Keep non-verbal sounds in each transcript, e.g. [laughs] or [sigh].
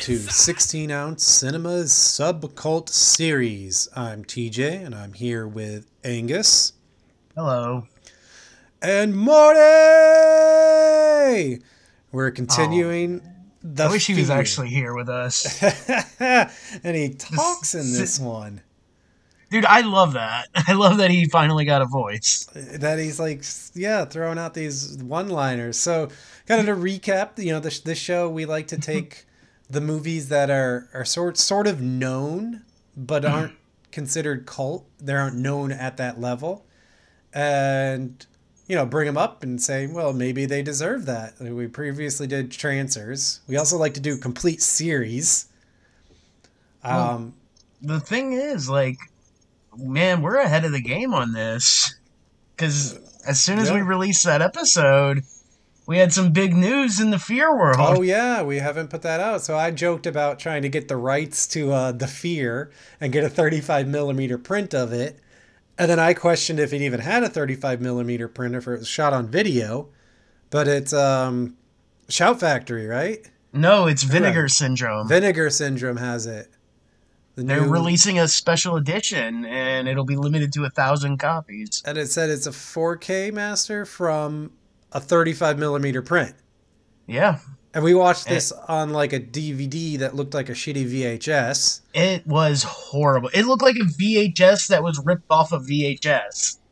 to 16 Ounce Cinema's Subcult Series. I'm TJ, and I'm here with Angus. Hello. And Morty! We're continuing oh. the. I wish he was actually here with us. [laughs] and he talks in this one. Dude, I love that. [laughs] I love that he finally got a voice. that he's like yeah throwing out these one liners so kind of to recap you know this, this show we like to take [laughs] the movies that are are sort sort of known but aren't considered cult they aren't known at that level. And you know bring them up and say well maybe they deserve that. We previously did trancers. We also like to do complete series. Well, um The thing is, like, man, we're ahead of the game on this. Because as soon as we release that episode, we had some big news in the fear world. Oh yeah, we haven't put that out. So I joked about trying to get the rights to uh, the Fear and get a 35 millimeter print of it, and then I questioned if it even had a 35 millimeter print if it was shot on video, but it's um, Shout Factory, right? No, it's Vinegar. Syndrome. Vinegar Syndrome has it. The They're new- releasing a special edition, and it'll be limited to a thousand copies. and it said it's a 4K master from a 35 millimeter print. Yeah, And we watched this on like a DVD that looked like a shitty VHS. it was horrible. It looked like a VHS that was ripped off of VHS. [laughs]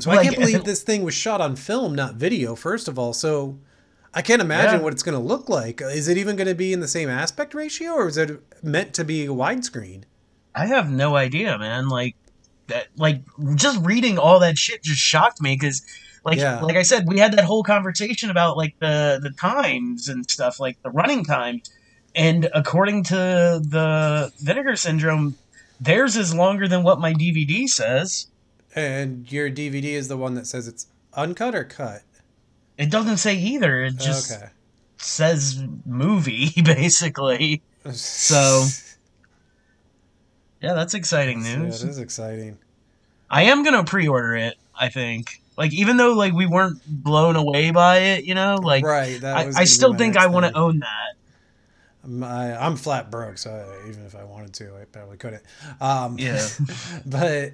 So I can't believe [laughs] this thing was shot on film, not video. First of all, so I can't imagine Yeah. what it's going to look like. Is it even going to be in the same aspect ratio, or is it meant to be widescreen? I have no idea, man. Like that, like just reading all that shit just shocked me because, like, Yeah. like I said, we had that whole conversation about like the the times and stuff, like the running times, and according to the Vinegar Syndrome, theirs is longer than what my DVD says. And your DVD is the one that says it's uncut or cut. It doesn't say either. It just okay. says movie, [laughs] basically. So, [laughs] Yeah, that's exciting Yeah, news. it is exciting. I am gonna pre-order it. I think, like, even though like we weren't blown away by it, you know, like right. I, I still think I want to own that. I'm, I, I'm flat broke, so I, even if I wanted to, I probably couldn't. Um, Yeah. [laughs] but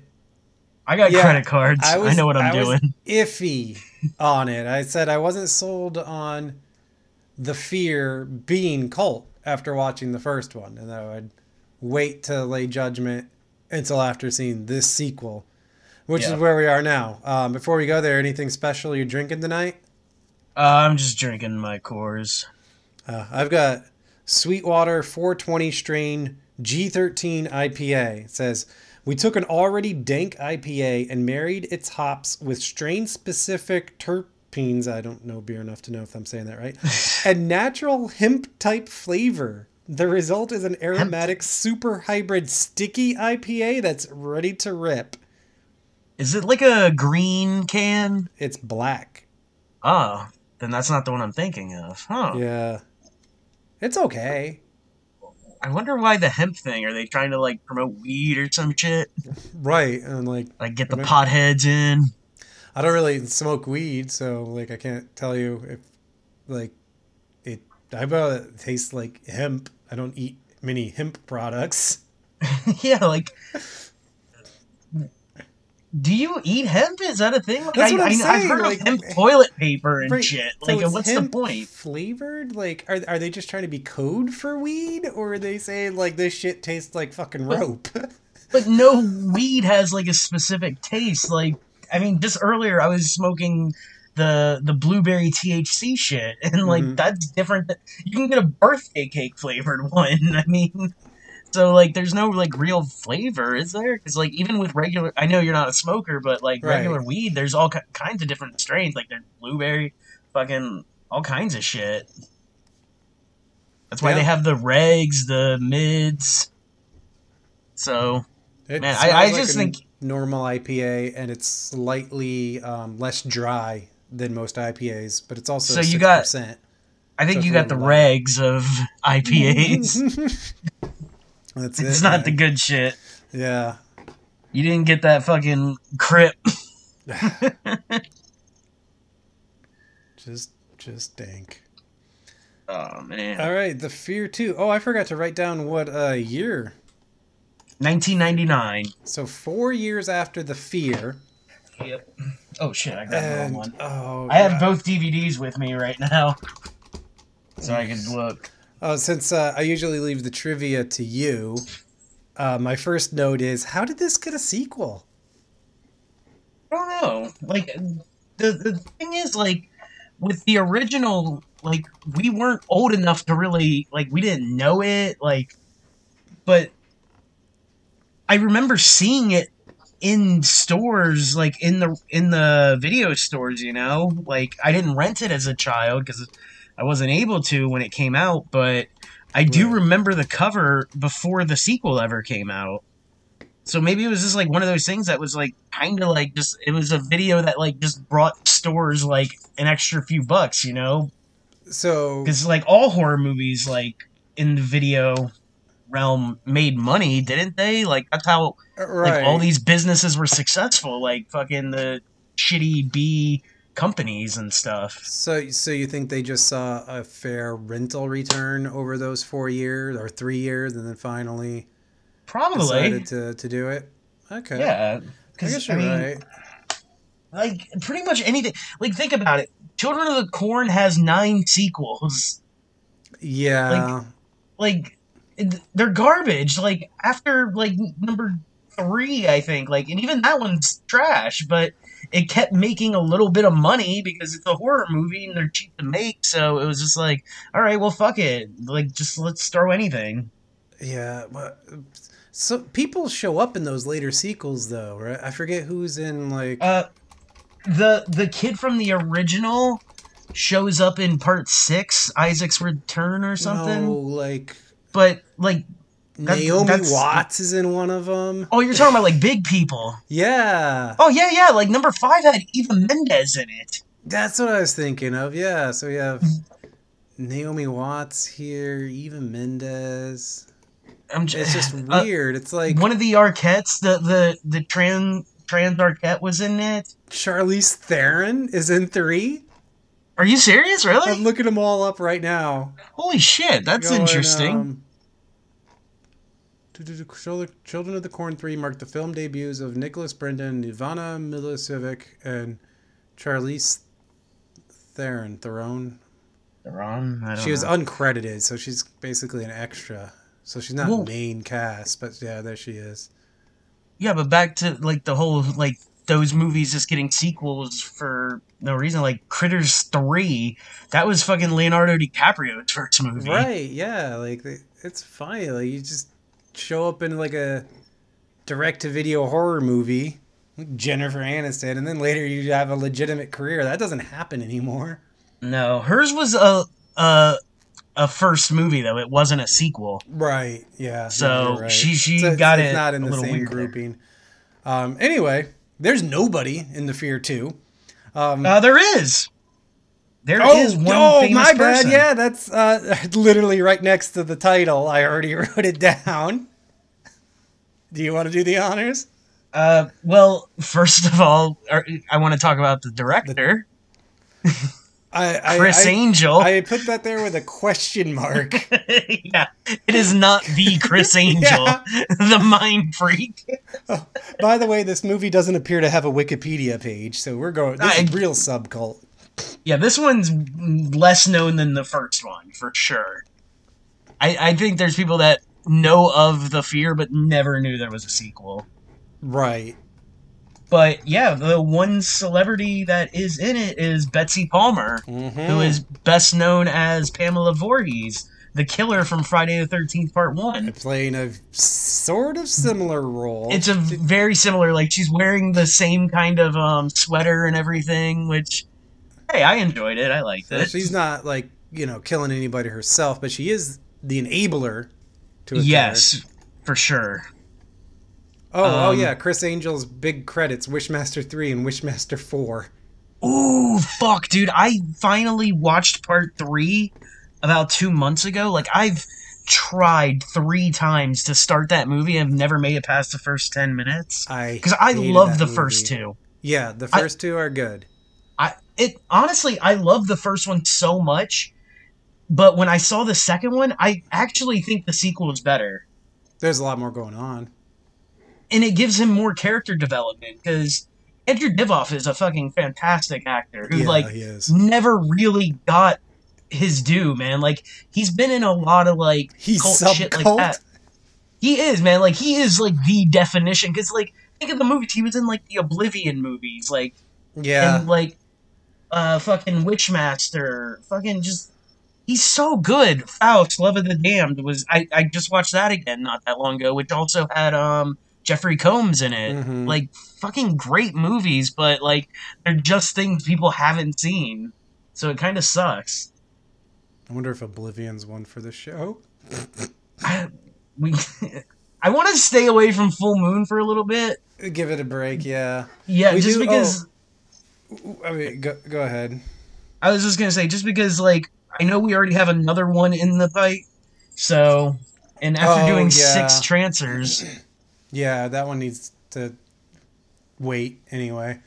I got Yeah, credit cards. I, was, know what I'm I was doing. [laughs] iffy on it. I said I wasn't sold on the fear being cult after watching the first one, and that I would wait to lay judgment until after seeing this sequel, which Yeah. is where we are now. Um, before we go there, anything special you're drinking tonight? Uh, I'm just drinking my Coors. Uh, I've got Sweetwater 420 strain G13 IPA. It says, We took an already dank IPA and married its hops with strain specific terpenes. I don't know beer enough to know if I'm saying that right. [laughs] and natural hemp type flavor. The result is an aromatic super hybrid sticky IPA that's ready to rip. Is it like a green can? It's black. Oh, then that's not the one I'm thinking of. Huh. Yeah. It's okay. I wonder why the hemp thing. Are they trying to like promote weed or some shit? Right. And like, Like get the Maybe. potheads in? I don't really smoke weed, so like I can't tell you if like it. I bet it tastes like hemp. I don't eat many hemp products. [laughs] yeah, like. Do you eat hemp? Is that a thing? Like, That's I, what I'm I, I've heard like- of hemp toilet paper and Right, shit. Like, it's what's the point? Flavored? Like, are are they just trying to be code for weed, or are they saying like this shit tastes like fucking rope? [laughs] But no weed has like a specific taste. Like, I mean, just earlier I was smoking the the blueberry THC shit, [laughs] and like Mhm. that's different. You can get a birthday cake flavored [laughs] one. I mean, so like, there's no like real flavor, is there? Because like, even with regular, I know you're not a smoker, but like Right. regular weed, there's all ki- kinds of different strains. Like there's blueberry, fucking all kinds of shit. That's why Yeah. they have the regs, the mids. So It Man, I- I like just think- normal IPA, and it's slightly um, less dry than most IPAs, but it's also So you got- I think So you got the regs of [laughs] IPAs. [laughs] That's [laughs] it. it's not the good shit. Yeah. You didn't get that fucking crip. [laughs] just just dank. Oh man. All right, The Fear 2. Oh, I forgot to write down what uh, year. 1999. So four years after The Fear. Yep. Oh shit! I got the wrong And, one. oh, I have both DVDs with me right now, so I can look. Oh, since uh, I usually leave the trivia to you, uh, my first note is how did this get a sequel? I don't know. Like the the thing is, like with the original, like we weren't old enough to really like we didn't know it. Like, but I remember seeing it in stores, like in the in the video stores. You know, like I didn't rent it as a child because I wasn't able to when it came out, but. I do Right. remember the cover before the sequel ever came out. So maybe it was just like one of those things that was like kind of like just it was a video that like just brought stores like an extra few bucks, you know? So Because like all horror movies like in the video realm made money, didn't they? Like that's how right, like all these businesses were successful, like fucking the shitty B companies and stuff. So, so you think they just saw a fair rental return over those four years or three years, and then finally Probably. decided to, to do it? Okay, Yeah. I Because I, you're mean, right. like pretty much anything. Like think about it. Children of the Corn has nine sequels. Yeah, like it- they're garbage. Like after like number three, I think. Like and even that one's trash, but it kept making a little bit of money because it's a horror movie and they're cheap to make. So it was just like, all right, well, fuck it. Like just let's throw anything. yeah. But so people show up in those later sequels, though, right? I forget who's in like. Uh, the the kid from the original shows up in part six, Isaac's Return or something. No, like But like, That- Naomi that's- Watts is in one of them. oh, you're talking about like big people. Yeah, Oh yeah, yeah. Like number five had Eva Mendes in it. that's what I was thinking of. Yeah, so we have Naomi Watts here, Eva Mendes. I'm just, It's just [laughs] uh, weird. it's like one of the Arquettes, the the the trans trans Arquette was in it. Charlize Theron is in three. Are you serious? Really? I'm looking them all up right now. Holy shit, that's Going, interesting. um, Children of the Corn 3 marked the film debuts of Nicholas Brendon, Ivana Milicevic, and Charlize Theron. Theron. Don't She was know. uncredited, so she's basically an extra. So she's not Well- main cast, but yeah, there she is. yeah, but back to like the whole like those movies just getting sequels for no reason. Like Critters Three, that was fucking Leonardo DiCaprio's first movie. Right? Yeah, like it's funny. Like you just show up in like a direct-to-video horror movie, like Jennifer Aniston, and then later you have a legitimate career. That doesn't happen anymore. No, hers was a a a first movie though. It wasn't a sequel. Right. Yeah. So right. she- she So got it's it not in a the little same grouping. Um. Anyway, there's nobody in the Fear Two. Um. Uh, there is. There is oh, one oh, famous my bad. person. Yeah, that's uh, [laughs] literally right next to the title. I already [laughs] wrote it down. Do you want to do the honors? Uh, well, first of all, er, I want to talk about the director, I, I Chris I, Angel. I put that there with a question mark. [laughs] yeah, it is not the Criss Angel, Yeah. the mind freak. By the way, this movie doesn't appear to have a Wikipedia page, so we're going. This is I- real subcult. Yeah, this one's less known than the first one for sure. I, I think there's people that know of the fear but never knew there was a sequel. Right. But yeah, the one celebrity that is in it is Betsy Palmer, Mhm. who is best known as Pamela Voorhees, the killer from Friday the Thirteenth Part One. playing a sort of similar role. It's a very similar. Like she's wearing the same kind of um, sweater and everything, which hey, I enjoyed it. I liked So it. she's not like you know killing anybody herself, but she is the enabler to a yes, for sure. killer. Oh, oh Um, yeah, Chris Angel's big credits: Wishmaster three and Wishmaster four. Ooh, fuck, dude! I finally watched part three about two months ago. Like I've tried three times to start that movie. I've never made it past the first ten minutes I because I love the first two. Yeah, the I- first two are good. It honestly I love the first one so much but when I saw the second one, I actually think the sequel is better. There's a lot more going on. And it gives him more character development because Andrew Divoff is a fucking fantastic actor who Yeah, like never really got his due, man. Like he's been in a lot of like He's cult shit like that. He is, man. Like he is like the definition because like think of the movies he was in like the Oblivion movies, like Yeah. and like uh fucking Wishmaster, fucking just he's so good. Faust, Love of the Damned was I I just watched that again not that long ago, which also had um Jeffrey Combs in it. Mhm. Like fucking great movies, but like they're just things people haven't seen. So it kind of sucks. I wonder if Oblivion's one for the show. I, we [laughs] I want to stay away from Full Moon for a little bit. Give it a break, yeah. Yeah, We just do- because I mean, go, go ahead. I was just gonna say, just because like I know we already have another one in the pipe, so and after Oh, doing yeah. six Trancers, Yeah, that one needs to wait anyway.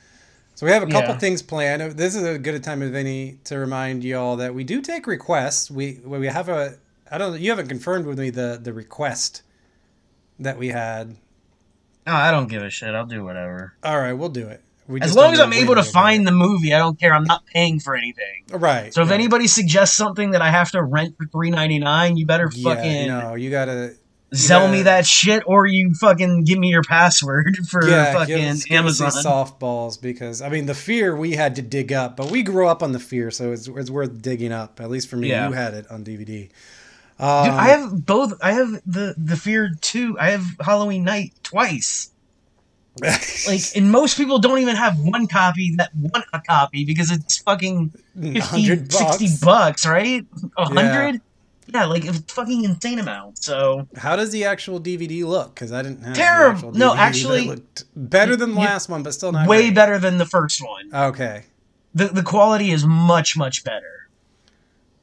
So we have a couple Yeah. things planned. This is a good time as any to remind y'all that we do take requests. We we have a I don't you haven't confirmed with me the the request that we had. no, I don't give a shit. I'll do whatever. All right, we'll do it. As long as I'm able to find the movie, I don't care. I'm not paying for anything. right. So if yeah. anybody suggests something that I have to rent for three ninety nine, you better yeah, fucking no, you gotta sell gotta- me that shit, or you fucking give me your password [laughs] for yeah, fucking give us, give Amazon. softballs because I mean the fear we had to dig up, but we grew up on the fear, so it's, it's worth digging up. At least for me, Yeah. you had it on DVD. Um, Dude, I have both. I have the the Fear too. I have Halloween Night twice. Like, and most people don't even have one copy that want a copy because it's fucking 50, 100 60 bucks. bucks, right? A hundred? Yeah, like a fucking insane amount. So How does the actual DVD look? Because I didn't have Terrible. No, actually- looked better than the last one, but still not way great. better than the first one. Okay. The the quality is much much better.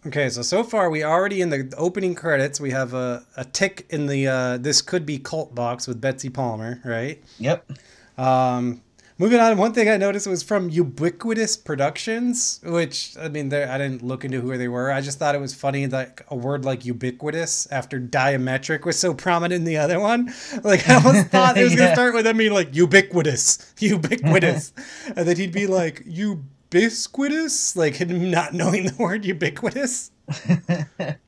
Okay, so so far we already in the opening credits we have a, a tick in the uh, this could be cult box with Betsy Palmer, right? Yep. Um, moving on, one thing I noticed was from Ubiquitous Productions, which I mean, there I didn't look into who they were. I just thought it was funny that a word like ubiquitous after diametric was so prominent in the other one. [laughs] Like I almost [laughs] thought it was gonna start with him being like ubiquitous, [laughs] ubiquitous, and then he'd be like ubisquitous, like [laughs] not knowing the word ubiquitous. [laughs]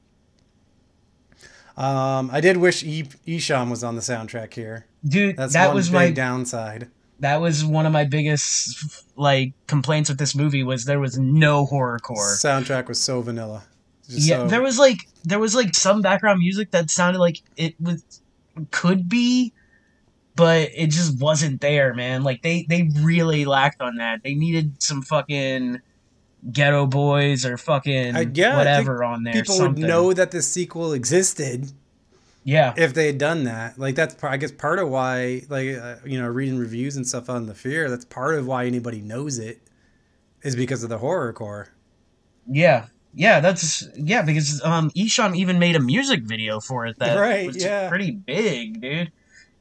Um, I did wish e- Esham was on the soundtrack here. Dude, That's that was my downside. that was one of my biggest like complaints with this movie was there was no horrorcore. Soundtrack was so vanilla. Just yeah, so- there was like there was like some background music that sounded like it was could be, but it just wasn't there, man. Like they they really lacked on that. They needed some fucking Geto Boys or fucking yeah, whatever on there. people something. would know that the sequel existed Yeah, if they had done that. Like that's I guess part of why like uh, you know reading reviews and stuff on the fear. That's part of why anybody knows it is because of the horror core. yeah, yeah. That's yeah because um Esham even made a music video for it that Right, was yeah. pretty big, dude.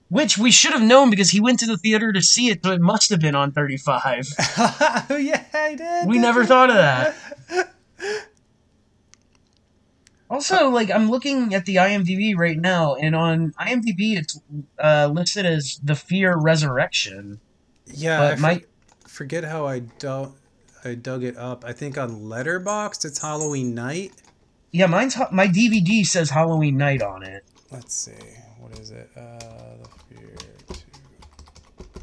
Which we should have known because he went to the theater to see it, so it must have been on 35. [laughs] yeah, I did. We never thought of that. [laughs] Also, like I'm looking at the IMDb right now, and on IMDb it's uh, listed as The Fear Resurrection. Yeah, But I my- for- forget how I dug I dug it up. I think on Letterboxd it's Halloween night. Yeah, mine's my DVD says Halloween Night on it. Let's see. What is it? Uh, the Fear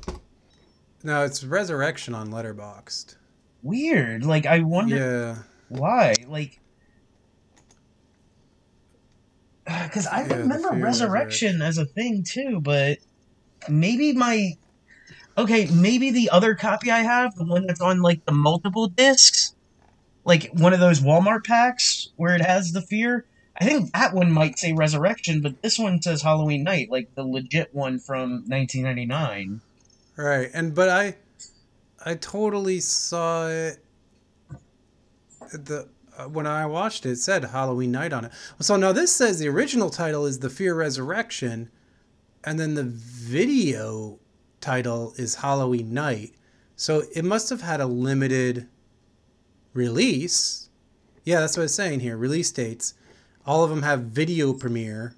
2. No, it's Resurrection on Letterboxd. Weird. Like I wonder Yeah. why. Like, [sighs] because I Yeah, remember Resurrection as a thing too, but maybe my okay, maybe the other copy I have, the one that's on like the multiple discs, like one of those Walmart packs where it has the fear. I think that one might say Resurrection, but this one says Halloween Night, like the legit one from 1999. Right. And but I I totally saw it the uh, when I watched it, it said Halloween Night on it. So now this says the original title is The Fear Resurrection, and then the video title is Halloween Night. So it must have had a limited release, Yeah, that's what it's saying here. Release dates. All of them have video premiere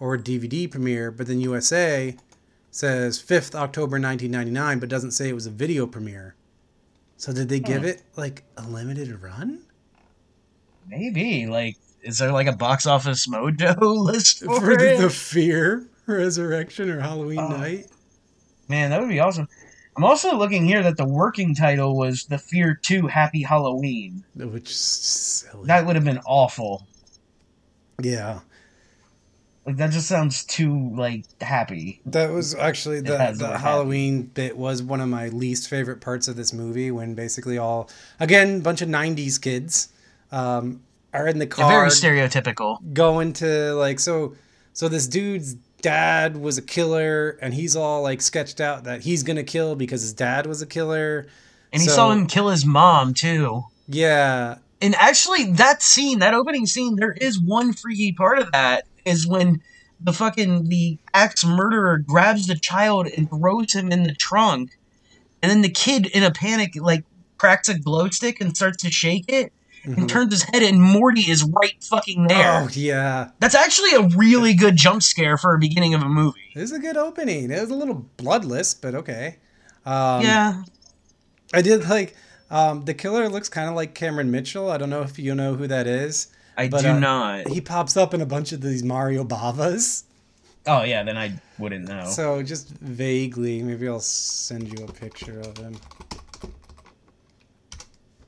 or DVD premiere, but then USA says 5th October 1999, but doesn't say it was a video premiere. So did they give Hmm. it like a limited run? Maybe like is there like a box office mojo [laughs] list for, For the, the Fear Resurrection or Halloween Oh. Night? Man, that would be awesome. I'm also looking here that the working title was The Fear 2 Happy Halloween. Which is silly. That would have been awful. Yeah. Like that just sounds too like happy. That was actually the, the Halloween bit was one of my least favorite parts of this movie when basically all again bunch of 90s kids um, are in the Yeah, car very stereotypical. going to like so so this dude's dad was a killer and he's all like sketched out that he's gonna kill because his dad was a killer And he saw him kill his mom too. yeah And actually, that scene, that opening scene, there is one freaky part of that is when the fucking the axe murderer grabs the child and throws him in the trunk, and then the kid in a panic like cracks a glow stick and starts to shake it Mhm. and turns his head, and Morty is right fucking there. oh yeah That's actually a really good jump scare for a beginning of a movie. it was a good opening it was a little bloodless but okay um, yeah, I did like um, the killer looks kind of like Cameron Mitchell. I don't know if you know who that is. I but, do uh, not. He pops up in a bunch of these Mario Bavas. Oh yeah, then I wouldn't know. So just vaguely, maybe I'll send you a picture of him.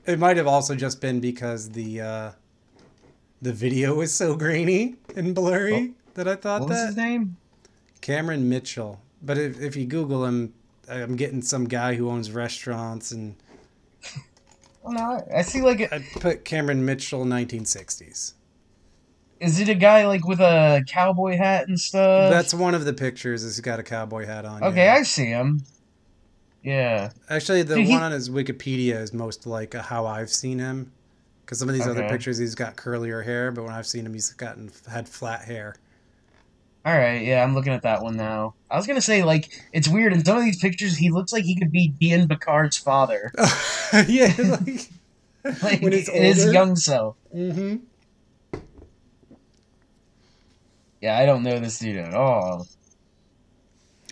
It might have also just been because the uh, the video was so grainy and blurry that I thought that his name? Cameron Mitchell. But if, if you Google him, I'm getting some guy who owns restaurants, and Oh, no, I- see like a, I put Cameron Mitchell 1960s. Is it a guy like with a cowboy hat and stuff? That's one of the pictures. Is he's got a cowboy hat on. okay. yeah. I see him. Yeah. Actually, the he- one on his Wikipedia is most like how I've seen him. Because some of these other pictures, he's got curlier hair, but when I've seen him, he's gotten had flat hair. All right. Yeah, I'm looking at that one now. I was gonna say like it's weird in some of these pictures he looks like he could be Ian Picard's father, [laughs] yeah, like [laughs] like When he's in his young self. hmm Yeah, I don't know this dude at all.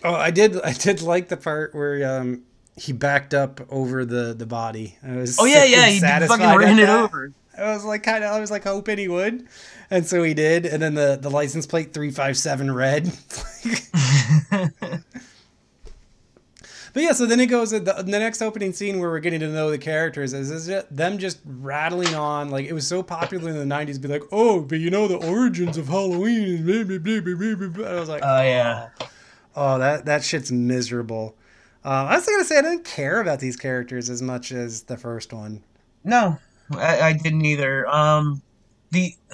Oh, I did. I did like the part where um he backed up over the the body. I was Oh yeah, yeah, he fucking ran it over. I was like kind of. I was like hoping he would, and so he did. And then the the license plate three five seven red. [laughs] [laughs] But yeah, so then it goes the, the next opening scene where we're getting to know the characters is, is it them just rattling on like it was so popular in the '90s. Be like, oh, but you know the origins of Halloween. is blah, blah, blah, blah, blah, blah, blah." I was like, Oh yeah. oh, that that shit's miserable. Uh, I was gonna say I didn't care about these characters as much as the first one. No, I, I didn't either. Um, the [sighs]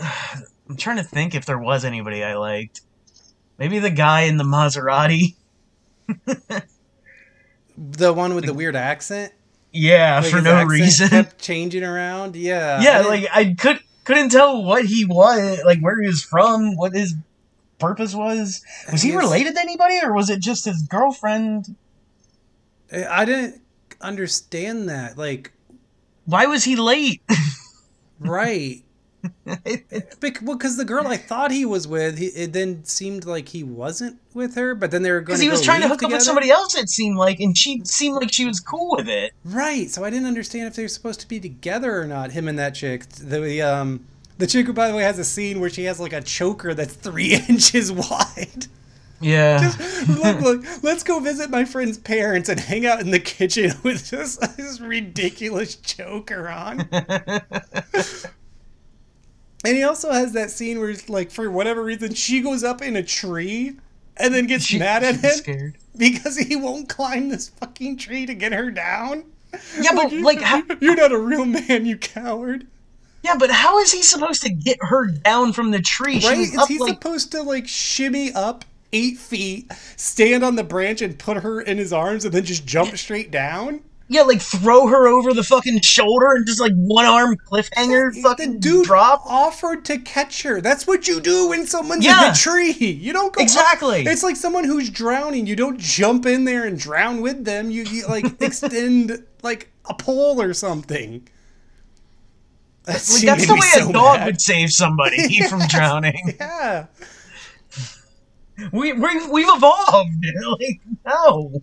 I'm trying to think if there was anybody I liked. Maybe the guy in the Maserati. [laughs] The one with the weird accent, Yeah, Like, for no reason. kept changing around. Yeah, yeah, I like I could couldn't tell what he was, like where he was from, what his purpose was. Was he related to anybody, or was it just his girlfriend? I didn't understand that. Like, Why was he late? right. [laughs] Bec- well, because the girl I thought he was with, he, it then seemed like he wasn't with her, but then they were going Because he was trying to hook up with somebody else. It seemed like, and she seemed like she was cool with it. Right. So I didn't understand if they were supposed to be together or not. Him and that chick. The um the chick who, by the way, has a scene where she has like a choker that's three [laughs] inches wide. Yeah. look, look, let's go visit my friend's parents and hang out in the kitchen [laughs] with just this ridiculous joker on. [laughs] And he also has that scene where, like, for whatever reason, she goes up in a tree and then gets She- mad at him Scared. because he won't climb this fucking tree to get her down. Yeah, but like, how, [laughs] You're not a real man, you coward. yeah, but how is he supposed to get her down from the tree? Right? Is up he like supposed to like shimmy up eight feet, stand on the branch, and put her in his arms, and then just jump straight down? yeah, like throw her over the fucking shoulder and just like one arm cliffhanger The fucking dude drop. offered to catch her. That's what you do when someone's Yeah. in a tree. You don't go Exactly. It's like someone who's drowning. You don't jump in there and drown with them. You, you like [laughs] extend like a pole or something. That Like, that's the way so a dog mad. would save somebody [laughs] from drowning. Yeah. We we we've evolved. [laughs] Like no.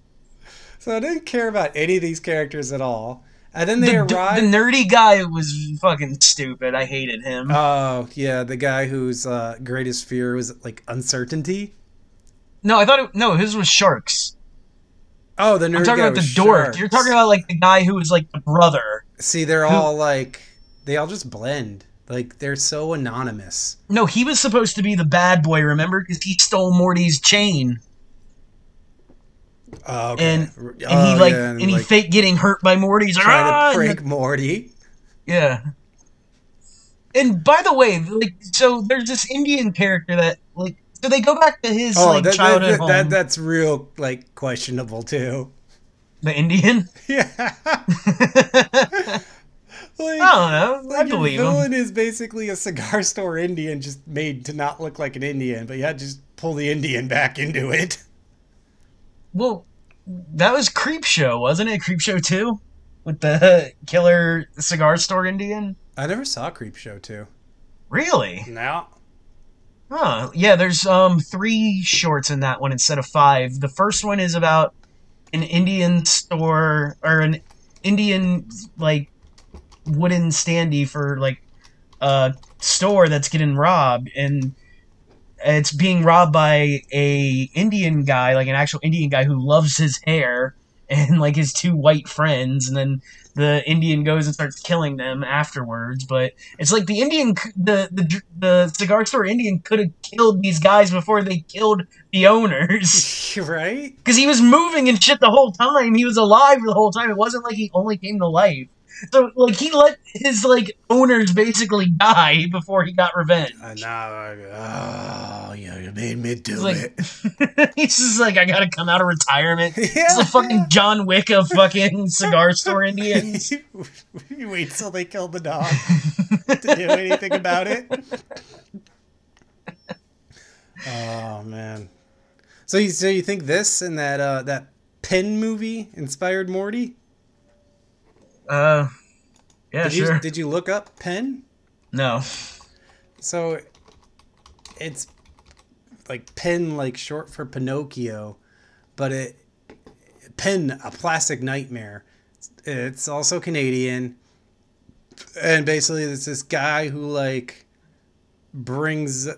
So I didn't care about any of these characters at all. And then they The, the nerdy guy was fucking stupid. I hated him. Oh yeah, the guy whose uh, greatest fear was like uncertainty. no, I thought it, no, his was sharks. Oh, the nerd I'm talking about the dork. sharks. You're talking about like the guy who was like the brother. See, they're who- all like they all just blend. Like they're so anonymous. No, he was supposed to be the bad boy. Remember, because he stole Morty's chain, Oh, okay. and Oh, and he like yeah, and he faked getting hurt by Morty. He's like, trying "Ah," to and prank Morty. Yeah. And by the way, like, so there's this Indian character that, like, so they go back to his Oh, like that, childhood that, home. that that's real like questionable too. the Indian. [laughs] Yeah. [laughs] I don't know. I like your believe him. villain is basically a cigar [laughs] store Indian just made to not look like an Indian, but you had to just pull the Indian back into it. Well, that was Creep Show, wasn't it? Creep Show two, with the killer cigar store Indian. I never saw Creep Show 2. Really? No. Huh. Yeah, there's um three shorts in that one instead of five. The first one is about an Indian store or an Indian like wooden standee for like a store that's getting robbed and it's being robbed by a Indian guy, like an actual Indian guy who loves his hair and like his two white friends and then the Indian goes and starts killing them afterwards, but it's like the Indian, the the the cigar store Indian could have killed these guys before they killed the owners [laughs] right? because he was moving and shit the whole time. He was alive the whole time. It wasn't like he only came to life. So like he let his like owners basically die before he got revenge. And now, like, oh, yeah, you made me do It's like it. [laughs] he's just like I gotta come out of retirement. [laughs] yeah. It's the fucking John Wick of fucking cigar store Indians. [laughs] you wait till they kill the dog to do anything about it. Oh man. So you so you think this and that uh that Pin movie inspired Morty? Uh, yeah, did sure. you did you look up Pin? no. So it's like Pin like short for Pinocchio, but it Pin a plastic nightmare. It's also Canadian. And basically it's this guy who like brings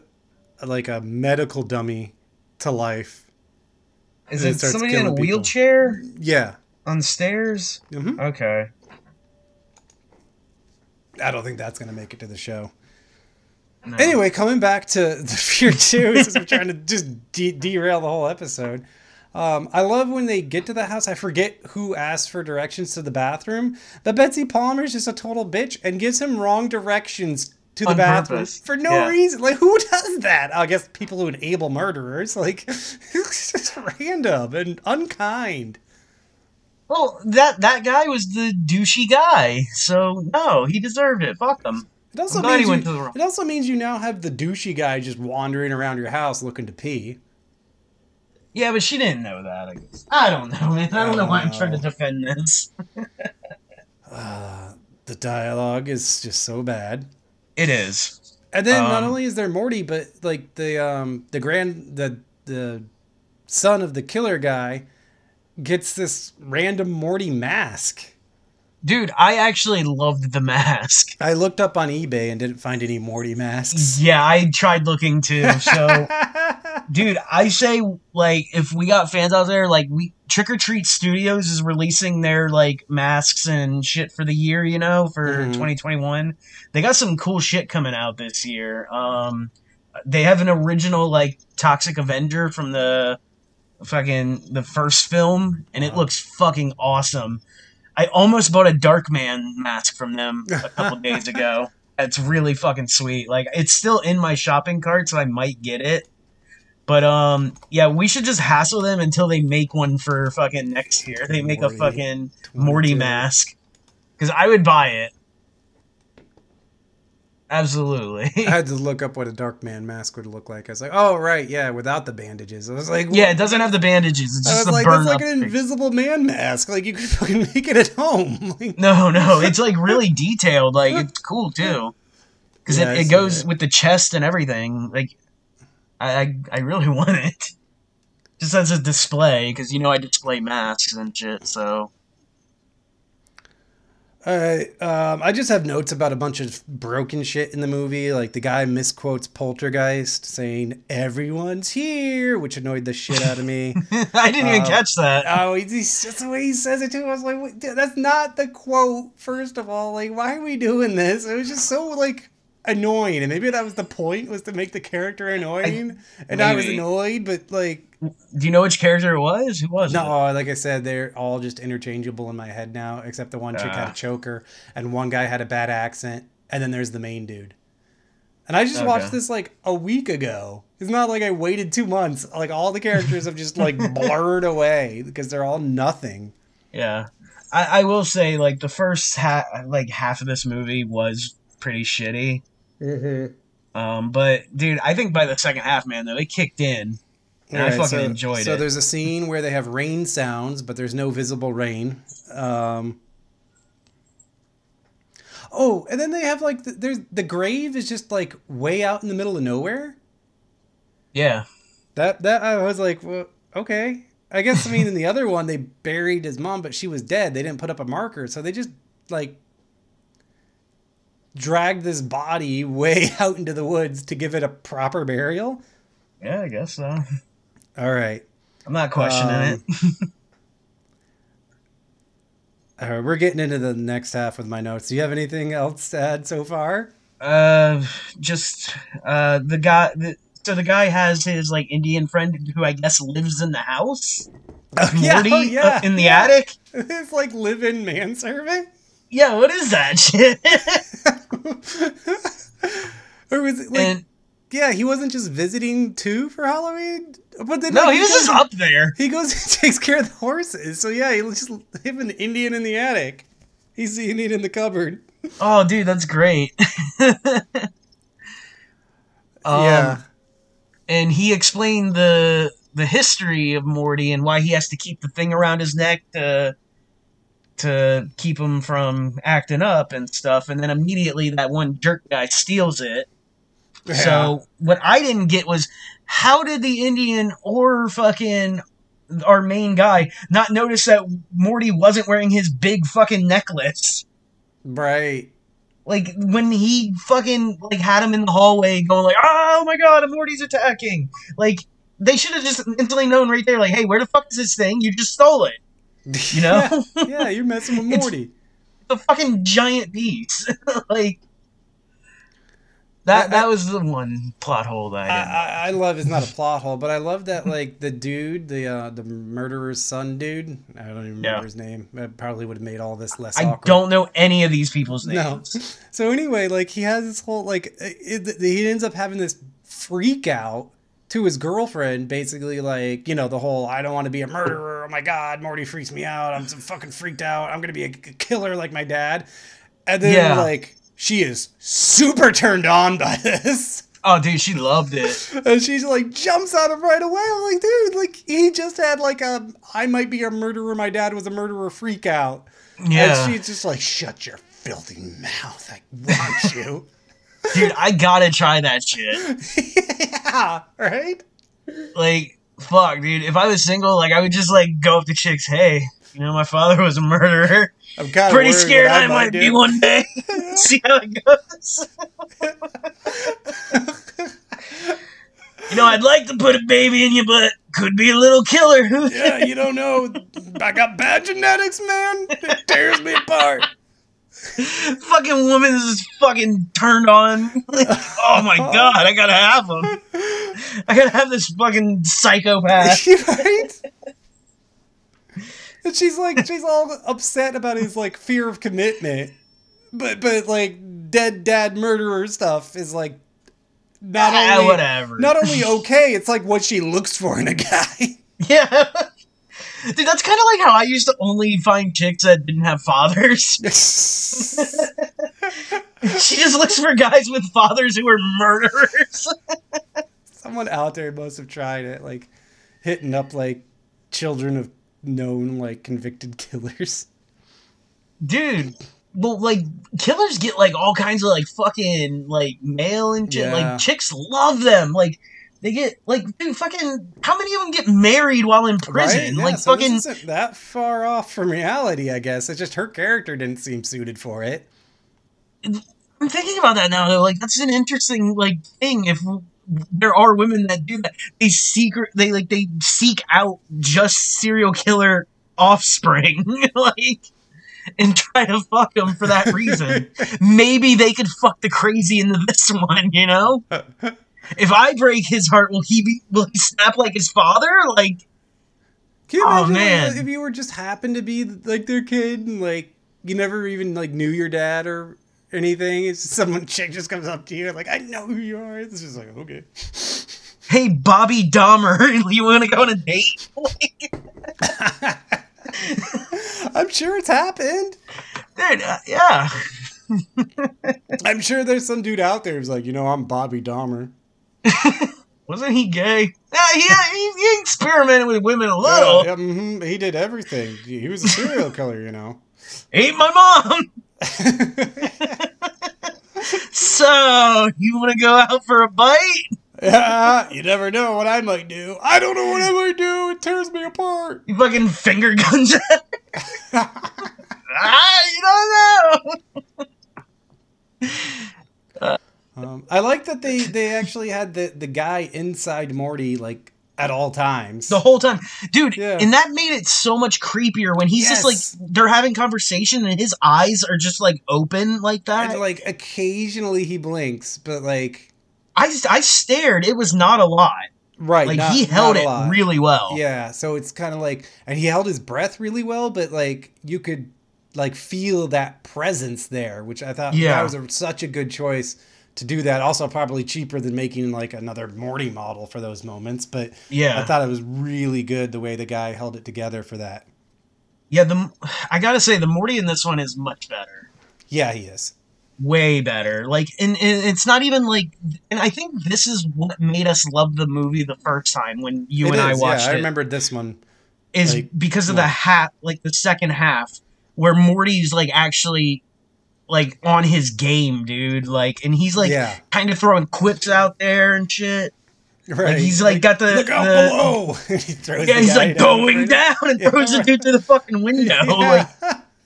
like a medical dummy to life. Is it somebody in a people. wheelchair Yeah. on stairs? hmm Okay. I don't think that's going to make it to the show. No. Anyway, coming back to [laughs] the Fear [laughs] 2, since we're trying to just de- derail the whole episode. Um, I love when they get to the house. I forget who asked for directions to the bathroom, but Betsy Palmer's just a total bitch and gives him wrong directions to the On bathroom purpose. for no Yeah. reason. Like, who does that? I guess people who enable murderers. Like, [laughs] it's just random and unkind. Well, that that guy was the douchey guy, so no, he deserved it. Fuck him. It also, I'm glad he means you, went to the wrong- it also means you now have the douchey guy just wandering around your house looking to pee. Yeah, but she didn't know that. I guess. I don't know, man. I don't know why I'm trying to defend this. The dialogue is just so bad. It is. And then not Um, only is there Morty, but like the um the grand the the son of the killer guy gets this random Morty mask. Dude, I actually loved the mask. I looked up on eBay and didn't find any Morty masks. Yeah, I tried looking too. So, [laughs] dude, I say like if we got fans out there, like we Trick or Treat Studios is releasing their like masks and shit for the year, you know, for Mhm. 2021. They got some cool shit coming out this year. Um, they have an original like Toxic Avenger from the fucking the first film, and it looks fucking awesome. I almost bought a Darkman mask from them a [laughs] couple days ago. It's really fucking sweet. Like it's still in my shopping cart, so I might get it. But um, yeah, we should just hassle them until they make one for fucking next year. They make a fucking Morty mask because I would buy it. Absolutely. I had [laughs] to look up what a dark man mask would look like. I was like, oh right, yeah, without the bandages. I was like, yeah, it doesn't have the bandages. It's I just was like, that's like an thing. invisible man mask. Like you could fucking make it at home. [laughs] Like, No, no, [laughs] it's like really detailed. Like it's cool too, because Yeah, it, it goes it. with the chest and everything. Like, I I, I really want it, just as a display, because you know I display masks and shit. So Uh, um, I just have notes about a bunch of broken shit in the movie. Like the guy misquotes Poltergeist saying "everyone's here," which annoyed the shit out of me. [laughs] I didn't even Uh, catch that. oh, he's, just the way he says it too. I was like, dude, "That's not the quote." First of all, like, why are we doing this? It was just so like annoying, and maybe that was the point was to make the character annoying, and I was annoyed. But like, Do you know which character it was? Who was it? no, like I said, they're all just interchangeable in my head now, except the one chick had a Ah. choker and one guy had a bad accent, and then there's the main dude. And I just Okay. watched this like a week ago. It's not like I waited two months. Like all the characters have just like [laughs] blurred away because they're all nothing. Yeah, I, I will say like the first half, like half of this movie was pretty shitty. Um, but dude, I think by the second half, man, though, it kicked in. And I fucking enjoyed so it. So there's a scene where they have rain sounds, but there's no visible rain. Um, oh, and then they have like the, there's the grave is just like way out in the middle of nowhere. Yeah, That that I was like, well, okay. I guess I mean in the [laughs] other one they buried his mom, but she was dead. They didn't put up a marker, so they just like dragged this body [laughs] way out into the woods to give it a proper burial. yeah, I guess so. All right. I'm not questioning Um, it. [laughs] All right, we're getting into the next half with my notes. Do you have anything else to add so far? Uh, just uh, the guy. The, so the guy has his like Indian friend who I guess lives in the house. Morty oh, yeah, in the yeah. attic. [laughs] It's like live-in manservant. Yeah, what is that shit? [laughs] or was it like? and yeah, he wasn't just visiting too for Halloween. But then no, like, he was goes just up there. He goes [laughs] and takes care of the horses. So yeah, he just him an Indian in the attic. He's seeing it in the cupboard. Oh, dude, that's great. [laughs] um, yeah. and he explained the the history of Morty and why he has to keep the thing around his neck to to keep him from acting up and stuff. And then immediately that one jerk guy steals it. So what I didn't get was how did the Indian or fucking our main guy not notice that Morty wasn't wearing his big fucking necklace? right. Like when he fucking like had him in the hallway going like, "Oh my god, Morty's attacking!" Like they should have just instantly known right there, like, "Hey, where the fuck is this thing? You just stole it." You [laughs] know? yeah, yeah, you're messing with It's- Morty. The fucking giant beast. [laughs] like that. I- that was the one plot hole that I, I. I, I love it's not a plot hole, but I love that like the dude, the uh, the murderer's son dude. I don't even remember Yeah. his name. That probably would have made all this less I awkward. don't know any of these people's No. names. [laughs] So anyway, like he has this whole like it, he ends up having this freak out to his girlfriend, basically like you know the whole I don't want to be a murderer. Oh my god, Morty freaks me out. I'm so fucking freaked out. I'm gonna be a killer like my dad. And then Yeah. like she is super turned on by this. Oh, dude, she loved it. [laughs] And she's like jumps out him right away. I'm like, dude, like he just had like a I might be a murderer. My dad was a murderer freak out. Yeah, And she's just like, shut your filthy mouth. I want [laughs] you. dude, I gotta try that shit. [laughs] yeah, right? Like, fuck, dude. If I was single, like, I would just like go up to chicks. Hey, you know, my father was a murderer. I'm kind of Pretty scared I might be one day. [laughs] See how it goes. you know, I'd like to put a baby in you, but could be a little killer. [laughs] yeah, you don't know. I got bad genetics, man. It tears me apart. fucking woman is fucking turned on. [laughs] Oh my god, I gotta have him. I gotta have this fucking psychopath. right? [laughs] And she's like, she's all upset about his like fear of commitment, but but like dead dad murderer stuff is like not Ah, only whatever. not only [laughs] okay, it's like what she looks for in a guy. [laughs] Yeah. Dude, that's kind of like how I used to only find chicks that didn't have fathers. she just looks for guys with fathers who are murderers. Someone out there must have tried it, like hitting up like children of known like convicted [laughs] killers. Dude, well, like killers get like all kinds of like fucking like mail and shit. Yeah. Like chicks love them. Like they get like dude, fucking how many of them get married while in prison? Yeah, like so fucking isn't that far off from reality, I guess. It's just her character didn't seem suited for it. I'm thinking about that now though. Like that's an interesting like thing. If there are women that do that, they secret they like they seek out just serial killer offspring, [laughs] like, and try to fuck them for that reason. [laughs] Maybe they could fuck the crazy into this one. You know, if I break his heart, will he be? Will he snap like his father? Like, Can you Oh, imagine if you were just happened to be like their kid and like you never even like knew your dad or anything? It's someone [laughs] chick just comes up to you like I know who you are. It's just like okay. [laughs] hey, Bobby Dahmer, [laughs] you want to go on a date? I'm sure it's happened. Dude, uh, yeah. I'm sure there's some dude out there who's like, you know, I'm Bobby Dahmer. Wasn't he gay? Yeah, he, he, he experimented with women a little. Yeah, mhm, He did everything. He was a serial killer, you know. Ain't my mom. So, you want to go out for a bite? Yeah, [laughs] you never know what I might do. I don't know what I might do. It tears me apart. You fucking finger guns at ah, you don't know. Um, I like that they they actually had the the guy inside Morty like at all times. The whole time. Dude, Yeah. and that made it so much creepier when he's just like, they're having conversation and his eyes are just like open like that. and like occasionally he blinks, but like I, I stared. It was not a lot. right, Like, not- he held it lot. really well. Yeah, so it's kind of like, and he held his breath really well, but like you could like feel that presence there, which I thought Yeah. that was a, such a good choice to do that. Also, probably cheaper than making like another Morty model for those moments, but Yeah. I thought it was really good the way the guy held it together for that. Yeah, the I gotta say the Morty in this one is much better, Yeah, he is. way better. Like, and, and it's not even like, and I think this is what made us love the movie the first time when you It and I watched yeah, I it. remembered this one. is like, because of yeah. the hat, like the second half, where Morty's like actually like on his game, dude. Like, and he's like yeah, kind of throwing quips out there and shit. right. he's, like, got the- look out the- below. [laughs] he throws Yeah, he's like down going in down and [laughs] Yeah. throws the dude through the fucking window. [laughs] front. Like,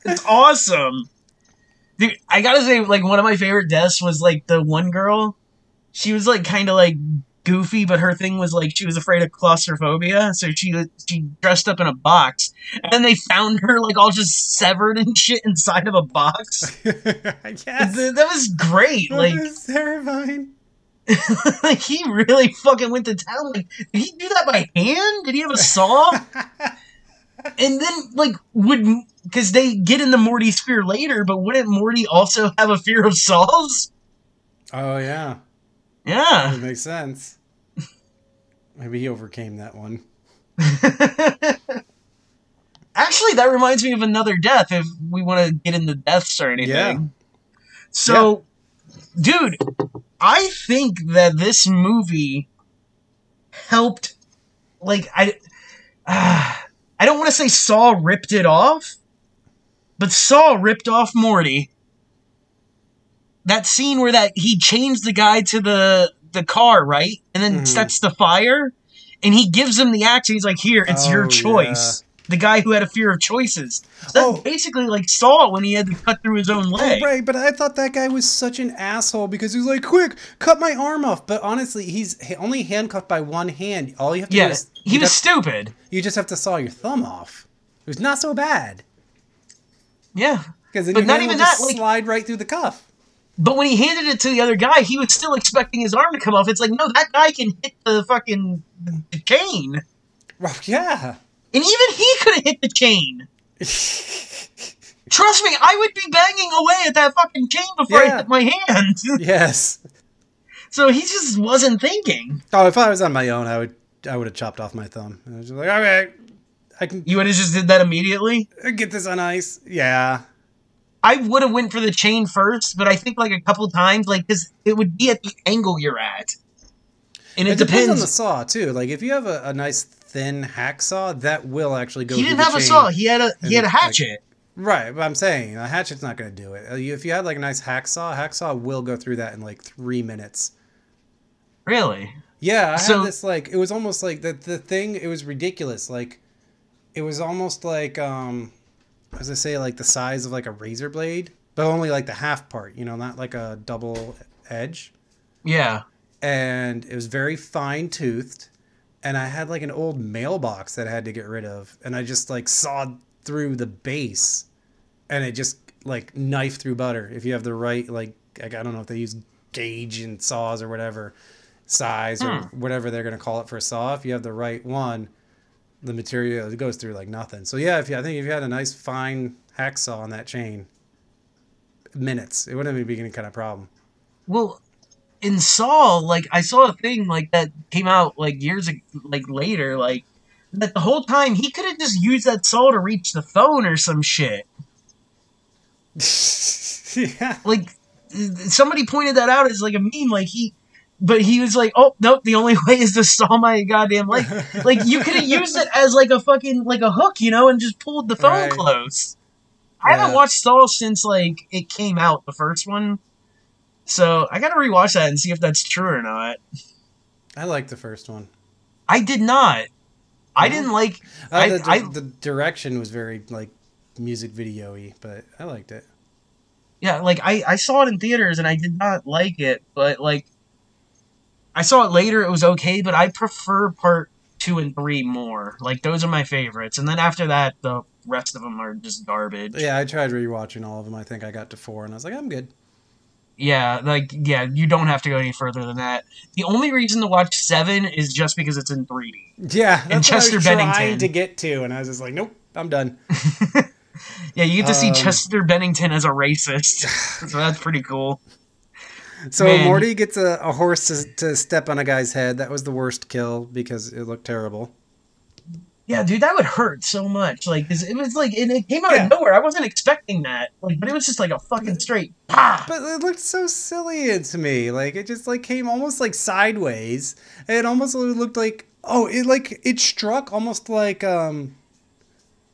It's awesome. Dude, I gotta say, like, one of my favorite deaths was, like, the one girl. She was, like, kind of, like, goofy, but her thing was, like, she was afraid of claustrophobia, so she she dressed up in a box. And then they found her, like, all just severed and shit inside of a box. [laughs] yes. Th- That was great. That Like, is terrifying. like, [laughs] he really fucking went to town. Like, did he do that by hand? Did he have a saw? [laughs] And then, like, would because they get into Morty's fear later, but wouldn't Morty also have a fear of saws? Oh yeah, Yeah. that makes sense. Maybe he overcame that one. [laughs] Actually, that reminds me of another death. If we want to get into deaths or anything, Yeah. so, dude, I think that this movie helped. Like, I, uh, [sighs] I don't want to say Saw ripped it off, but Saw ripped off Morty. That scene where that he changed the guy to the the car, right, and then Mhm. sets the fire, and he gives him the axe, and he's like, "Here, it's your Oh, choice." The guy who had a fear of choices. So that's Oh. basically like Saw when he had to cut through his own leg. Oh, right, but I thought that guy was such an asshole because he was like, "Quick, cut my arm off." But honestly, he's only handcuffed by one hand. All you have to do is he was have- stupid. you just have to saw your thumb off. It was not so bad Yeah. because then But your not hand even will just that, like- slide right through the cuff. But when he handed it to the other guy, he was still expecting his arm to come off. It's like, no, that guy can hit the fucking the chain. Well, yeah. And even he could have hit the chain. [laughs] Trust me, I would be banging away at that fucking chain before I hit my hand. [laughs] yes. so he just wasn't thinking. Oh, if I was on my own, I would I would have chopped off my thumb. I was just like, okay, I can You would have just did that immediately. get this on ice. Yeah. I would have went for the chain first, but I think like a couple times, like because it would be at the angle you're at, and it, It depends depends. on the saw too. Like if you have a, a nice thin hacksaw, that will actually go. he didn't have a saw. He had a he had a and, like, hatchet. Right, but I'm saying a hatchet's not going to do it. Uh, If you had like a nice hacksaw, hacksaw will go through that in like three minutes. really? Yeah, I So- had this like it was almost like the the thing. It was ridiculous. Like it was almost like um, as I say, like the size of like a razor blade, but only like the half part. You know, not like a double edge. Yeah. And it was very fine toothed. And I had like an old mailbox that I had to get rid of, and I just like sawed through the base, and it just like knife through butter. If you have the right like, like I don't know if they use gauge and saws or whatever size or Hmm. whatever they're gonna call it for a saw. If you have the right one, the material it goes through like nothing. So yeah, if you I think if you had a nice fine hacksaw on that chain, minutes it wouldn't even be any kind of problem. Well, in Saw, like I saw a thing like that came out like years ag- like later, like that the whole time he could have just used that saw to reach the phone or some shit. [laughs] yeah. Like somebody pointed that out as like a meme. Like he, but he was like, "Oh nope, the only [laughs] way is to saw my goddamn leg." [laughs] Like you could have used it as like a fucking like a hook, you know, and just pulled the phone Right. close. I haven't watched Saw since like it came out, the first one. So I gotta rewatch that and see if that's true or not. I like the first one. I did not. I didn't like. Uh, I- the, I- the direction was very like music video-y, but I liked it. Yeah, like I I saw it in theaters and I did not like it, but like I saw it later. It was okay, but I prefer part two and three more. Like those are my favorites, and then after that, the rest of them are just garbage. Yeah, I tried rewatching all of them. I think I got to four, and I was like, I'm good. Yeah, like yeah, you don't have to go any further than that. The only reason to watch seven is just because it's in 3D. Yeah, that's Chester what I was trying Bennington. to get to, and I was just like, nope, I'm done. [laughs] Yeah, you get to see Um, Chester Bennington as a racist, [laughs] so that's pretty cool. So Man. Morty gets a, a horse to, to step on a guy's head. That was the worst kill because it looked terrible. Yeah, dude, that would hurt so much. Like it was like, and it came out Yeah. of nowhere. I wasn't expecting that. Like, but it was just like a fucking straight pa. But it looked so silly to me. Like it just like came almost like sideways. It almost looked like oh, it like it struck almost like um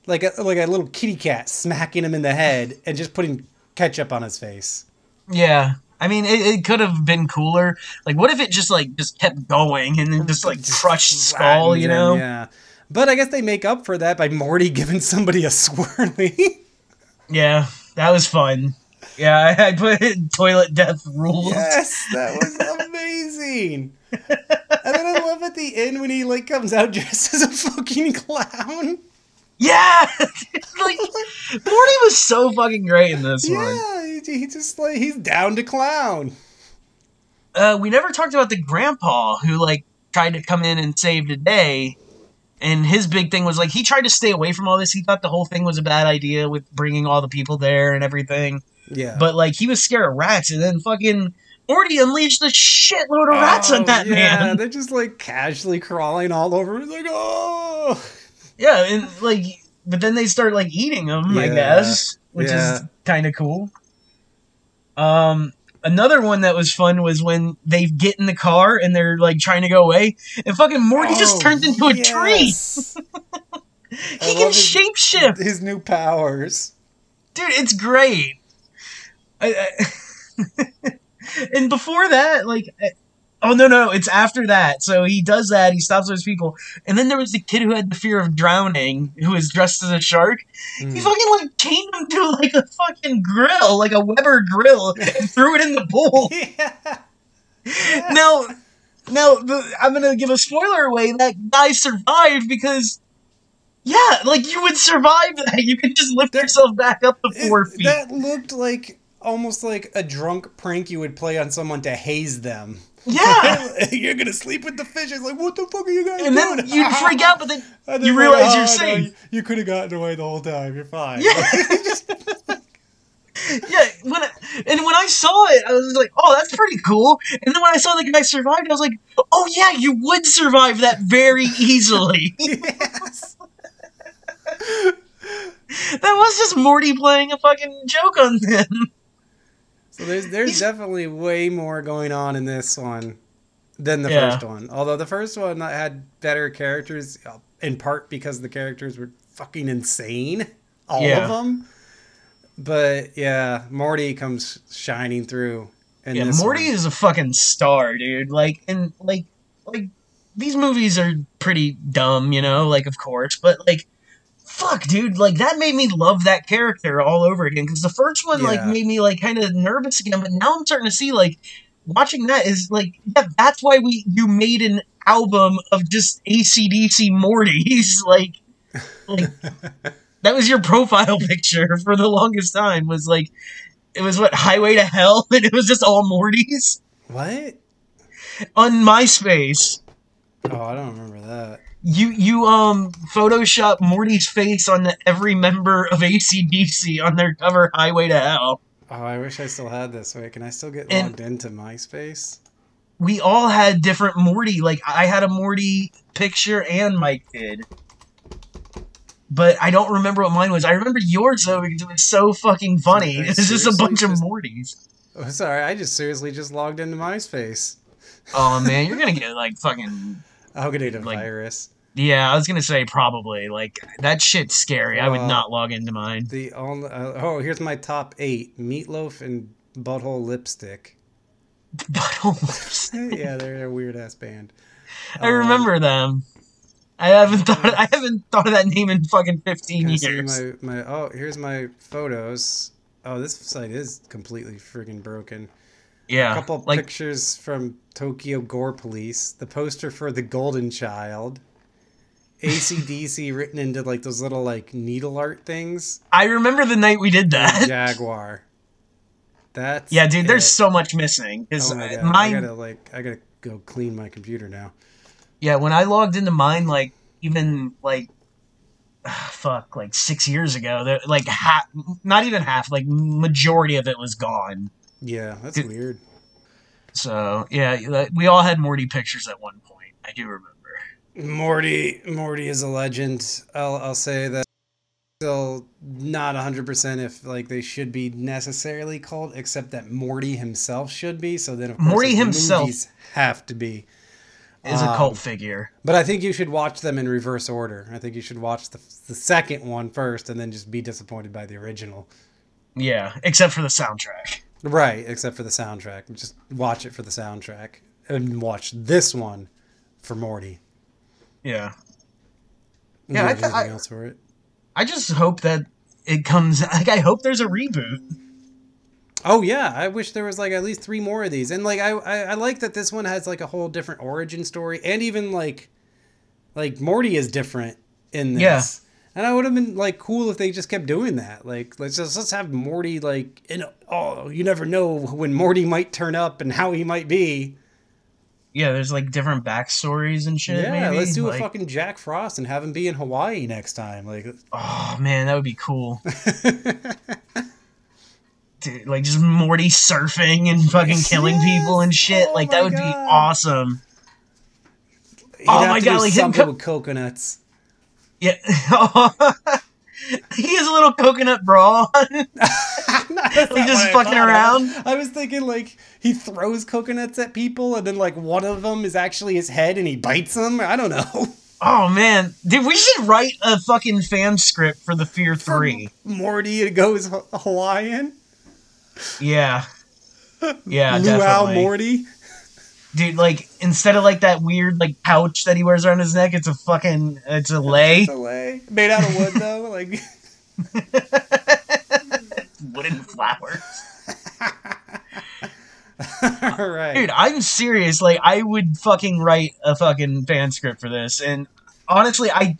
like a like a little kitty cat smacking him in the head and just putting ketchup on his face. Yeah, I mean, it, it could have been cooler. Like, what if it just like just kept going and then just like crushed skull? You him, know? Yeah. But I guess they make up for that by Morty [laughs] giving somebody a swirly. Yeah, that was fun. Yeah, I, I put toilet death rules. yes, that was amazing. and then I love at the end when he like comes out dressed as a fucking clown. Yeah, [laughs] like [laughs] Morty was so fucking great in this one. Yeah, he, he just like he's down to clown. Uh, we never talked about the grandpa who like tried to come in and save the day, and his big thing was like he tried to stay away from all this. He thought the whole thing was a bad idea with bringing all the people there and everything. Yeah, But like he was scared of rats, and then fucking Morty unleashed a shitload of rats on Oh, that yeah, man. They're just like casually crawling all over. He's like, oh, Yeah, and like, but then they start like eating them, I guess, which yeah. is kind of cool. Um, another one that was fun was when they get in the car and they're like trying to go away, and fucking Morty just Oh, turns into a tree. [laughs] yes. He can his- shapeshift, His new powers. dude. It's great. I, I- [laughs] and before that, like. Oh no no! It's after that. So he does that. He stops those people, and then there was the kid who had the fear of drowning, who was dressed as a shark. He Mm. fucking like chained him to like a fucking grill, like a Weber grill, and threw it in the pool. [laughs] yeah. Now, now the, I'm gonna give a spoiler away. That guy survived because, yeah, like you would survive that. You could just lift yourself back up to four feet. That looked like almost like a drunk prank you would play on someone to haze them. Yeah, [laughs] You're gonna sleep with the fish. It's like, what the fuck are you guys doing? and then you'd freak out, but then [laughs] And you realize you're "Oh, no, safe. you- you could have gotten away the whole time. You're fine. Yeah. [laughs] yeah, when I, and when I saw it, I was like, "Oh, that's pretty cool." And then when I saw the guy survived, I was like, "Oh yeah, you would survive that very easily." yes. that was just Morty playing a fucking joke on him. So there's there's He's- definitely way more going on in this one than the Yeah. first one. Although the first one had better characters, uh, in part because the characters were fucking insane, all Yeah. of them. But yeah, Morty comes shining through. In yeah, this Morty one. is a fucking star, dude. Like, and like, like these movies are pretty dumb, you know. Like, of course, but like, fuck, dude. Like that made me love that character all over again. Because the first one like made me like kind of nervous again, but now I'm starting to see like watching that is like, yeah, that's why we you made an album of just ACDC Mortys, [laughs] like, like. [laughs] That was your profile picture [laughs] for the longest time. Was like, it was what Highway to Hell, and it was just all Mortys what? on MySpace. Oh, I don't remember that. You you um Photoshop Morty's face on the, every member of ACDC on their cover Highway to Hell. Oh, I wish I still had this. Wait, can I still get And- logged into MySpace? We all had different Morty. Like I had a Morty picture and Mike did. But I don't remember what mine was. I remember yours though because it was so fucking funny. Okay, It just a bunch of Mortys. Oh, sorry, I just seriously just logged into MySpace. Oh man, you're gonna get like fucking I'll get a Like- virus. Yeah, I was gonna say probably. Like that shit's scary. I would Uh, not log into mine. The only uh, oh, here's my top eight: meatloaf and butthole lipstick. [laughs] Butthole. lipstick. [laughs] yeah, they're a weird ass band. I Um, remember them. I haven't [laughs] thought. I haven't thought of that name in fucking fifteen Can I see years. my, my oh here's my photos. Oh, this site is completely friggin' broken. Yeah, A couple like pictures from Tokyo Gore Police. The poster for the Golden Child. ACDC [laughs] written into like those little like needle art things. I remember the night we did that. Jaguar. That's yeah, dude. There's so much missing Oh my. I gotta like I gotta go clean my computer now. Yeah, when I logged into mine, like even like [sighs] fuck, like six years ago, like half, not even half, like majority of it was gone. Yeah, that's Dude. weird. So yeah, we all had Morty pictures at one point. I do remember. Morty Morty is a legend. I'll I'll say that still not 100% if like they should be necessarily called except that Morty himself should be so then of course Morty himself- have to be Is a Um, cult figure. but I think you should watch them in reverse order. I think you should watch the the second one first and then just be disappointed by the original. Yeah, except for the soundtrack. Right, except for the soundtrack. Just watch it for the soundtrack and watch this one for Morty. Yeah. Yeah, I th- I- else for it? I just hope that it comes. [laughs] Like, I hope there's a reboot. Oh yeah, I wish there was like at least three more of these, and like I, I I like that this one has like a whole different origin story, and even like like Morty is different in this. Yeah. And I would have been like cool if they just kept doing that. Like let's just let's have Morty like in oh you never know when Morty might turn up and how he might be. Yeah, there's like different backstories and shit. yeah, maybe. let's do like, a fucking Jack Frost and have him be in Hawaii next time. Like Oh man, that would be cool. [laughs] Dude, like just Morty surfing and fucking killing people and shit. Oh like that would be awesome. He'd Oh my God, like him co- with coconuts. Yeah. [laughs] he has a little coconut bra on. He He just fucking around. I was thinking like he throws coconuts at people, and then like one of them is actually his head, and he bites them. I don't know. [laughs] Oh man, dude, we should write a fucking fan script for the Fear Three. Morty goes H- Hawaiian. Yeah, [laughs] yeah, Luau definitely. Morty. Dude. Like instead of like that weird like pouch that he wears around his neck, it's a fucking it's a lay It's a lay. Made out of wood [laughs] though. Like wooden flowers. [laughs] all right. Dude, I'm serious. Like, I would fucking write a fucking fan script for this, and honestly, I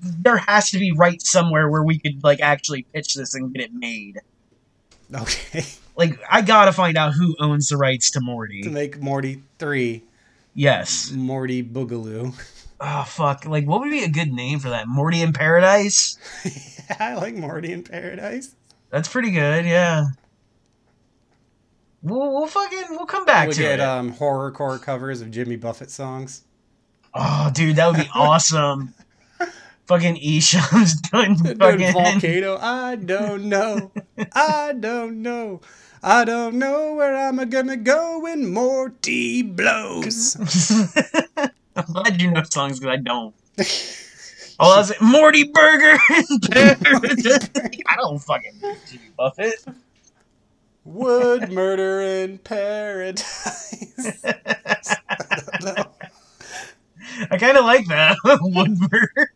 there has to be right somewhere where we could like actually pitch this and get it made. Okay. Like, I gotta find out who owns the rights to Morty to make Morty three. Yes. Morty Boogaloo. Oh fuck. Like, what would be a good name for that? Morty in Paradise. [laughs] yeah, I like Morty in Paradise. That's pretty good. Yeah. We'll, we'll fucking we'll come back we to get it. um horrorcore covers of Jimmy Buffett songs. oh, dude, that would be [laughs] awesome. Fucking Esham's doing Doing fucking volcano. I don't know. I don't know. I don't know where I'm gonna go when Morty blows. [laughs] I'm glad you know songs because I don't. Oh, I was like, Morty Burger. [laughs] [laughs] I don't fucking know Jimmy Buffett. Wood murder in paradise. I don't know. I kind of like that. [laughs] Woodburger.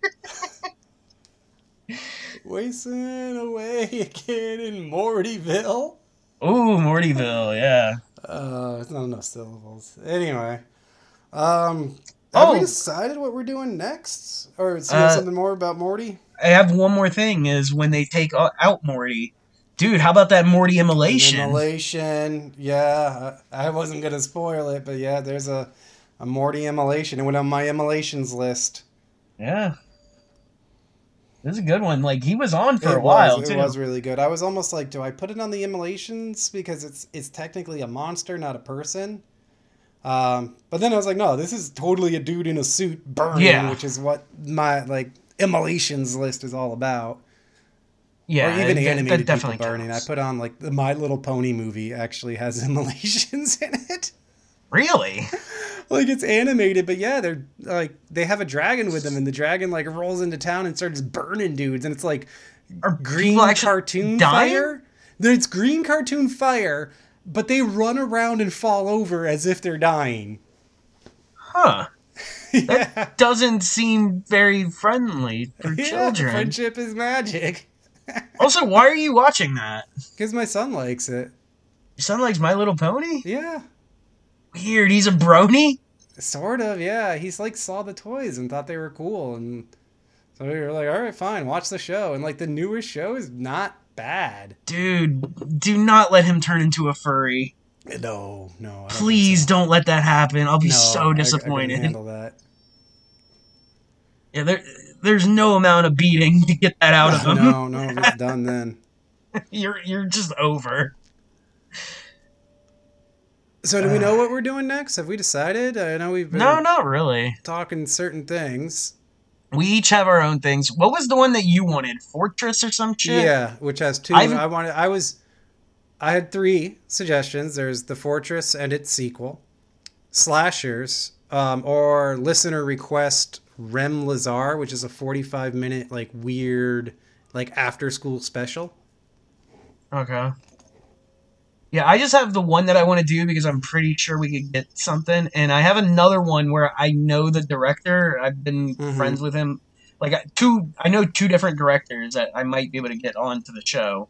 Wasting away again in Mortyville. Oh, Mortyville, yeah. Uh, it's not enough syllables. Anyway, um, have we Oh. decided what we're doing next, or Uh, something more about Morty? I have one more thing is when they take out Morty. Dude, how about that Morty immolation? Immolation. Yeah, I I wasn't gonna spoil it, but yeah, there's a a Morty immolation. It went on my immolations list. Yeah. This is a good one. Like, he was on for it a while, was, too. It was really good. I was almost like, do I put it on the immolations because it's it's technically a monster, not a person. Um, but then I was like, no, this is totally a dude in a suit burning, Yeah. which is what my like immolations list is all about. yeah, or even that- that animated definitely people burning. counts. I put on like the My Little Pony movie actually has [laughs] immolations in it. Really? [laughs] like it's animated, but yeah, they're like they have a dragon with them, and the dragon like rolls into town and starts burning dudes, and it's like Are green cartoon dying? fire. It's green cartoon fire, but they run around and fall over as if they're dying. Huh. [laughs] yeah, Doesn't seem very friendly for [laughs] yeah, children. friendship is magic. [laughs] Also, why are you watching that? Because my son likes it. Your son likes My Little Pony? Yeah, Weird. He's a brony? sort of. Yeah, he's like saw the toys and thought they were cool, and so we were like, all right, fine, watch the show. And like the newest show is not bad. Dude, do not let him turn into a furry. No, no. Don't Please so. don't let that happen. I'll be No, I- I so disappointed. handle that. yeah, there, there's no amount of beating to get that out of him. no, no, [laughs] it's done then. You're you're just over. So do we know what we're doing next? Have we decided? I know we've been No, not really. talking certain things. We each have our own things. What was the one that you wanted? Fortress or some shit? Yeah, which has 2 I've- I wanted. I was. I had three suggestions. There's the Fortress and its sequel, slashers, um, or listener request Rem Lazar, which is a 45 minute like weird like after school special. Okay. Yeah, I just have the one that I want to do because I'm pretty sure we could get something, and I have another one where I know the director. I've been Mhm. friends with him. Like I- two, I know two different directors that I might be able to get onto the show,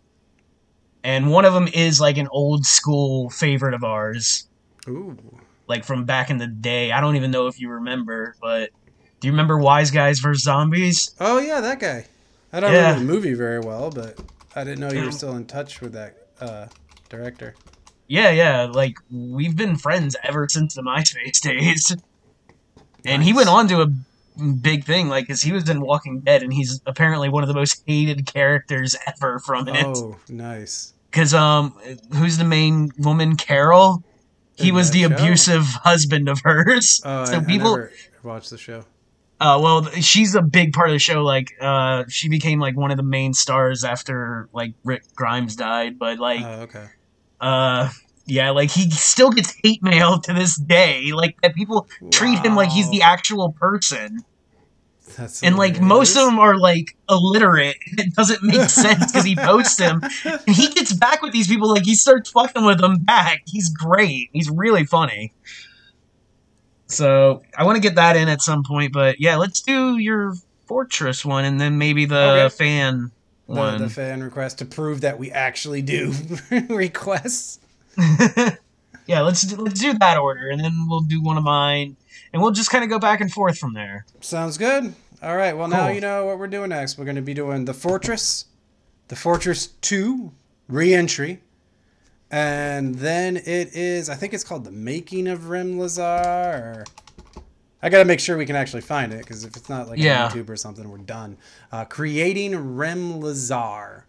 and one of them is like an old school favorite of ours, Ooh. like from back in the day. I don't even know if you remember, but do you remember Wise Guys vs Zombies? Oh yeah, that guy. I don't Yeah. remember the movie very well, but I didn't know you were still in touch with that uh, director. Yeah, yeah. Like we've been friends ever since the MySpace days. And he went on to a big thing, like, because he was in Walking Dead, and he's apparently one of the most hated characters ever from it. Oh, nice. Because um, who's the main woman, Carol? He In was the show? abusive husband of hers. Oh, so I, people, I watched the show. uh, well, she's a big part of the show. Like, uh, she became like one of the main stars after like Rick Grimes died. But like, Oh, okay. Uh yeah like he still gets hate mail to this day like that people treat him like he's the actual person. That's and like most of them are like illiterate it doesn't make [laughs] sense because he posts them and he gets back with these people like he starts fucking with them back. He's great. He's really funny. So i want to get that in at some point but yeah let's do your fortress one and then maybe the Okay. fan one the fan request to prove that we actually do [laughs] requests. [laughs] yeah, let's do, let's do that order, and then we'll do one of mine, and we'll just kind of go back and forth from there. Sounds good. All right. Well, now Cool. you know what we're doing next. We're going to be doing the Fortress, the Fortress Two, Reentry, and then it is. I think it's called the Making of Rem Lazar. Or... I got to make sure we can actually find it because if it's not like Yeah. on YouTube or something, we're done. Uh, Creating Rem Lazar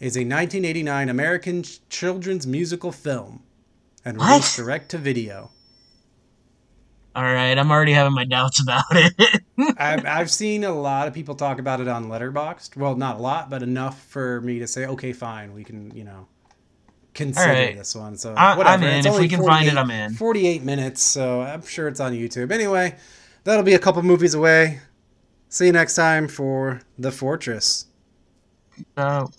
is a 1989 American ch- children's musical film and What? released direct to video. All right, I'm already having my doubts about it. [laughs] I've, I've seen a lot of people talk about it on Letterboxd. Well, not a lot, but enough for me to say, okay, fine, we can, you know, consider right. this one. So I- I'm whatever. in. It's If we only can find it, 48 I'm in. 48 minutes, so I'm sure it's on YouTube. Anyway, that'll be a couple movies away. See you next time for The Fortress. so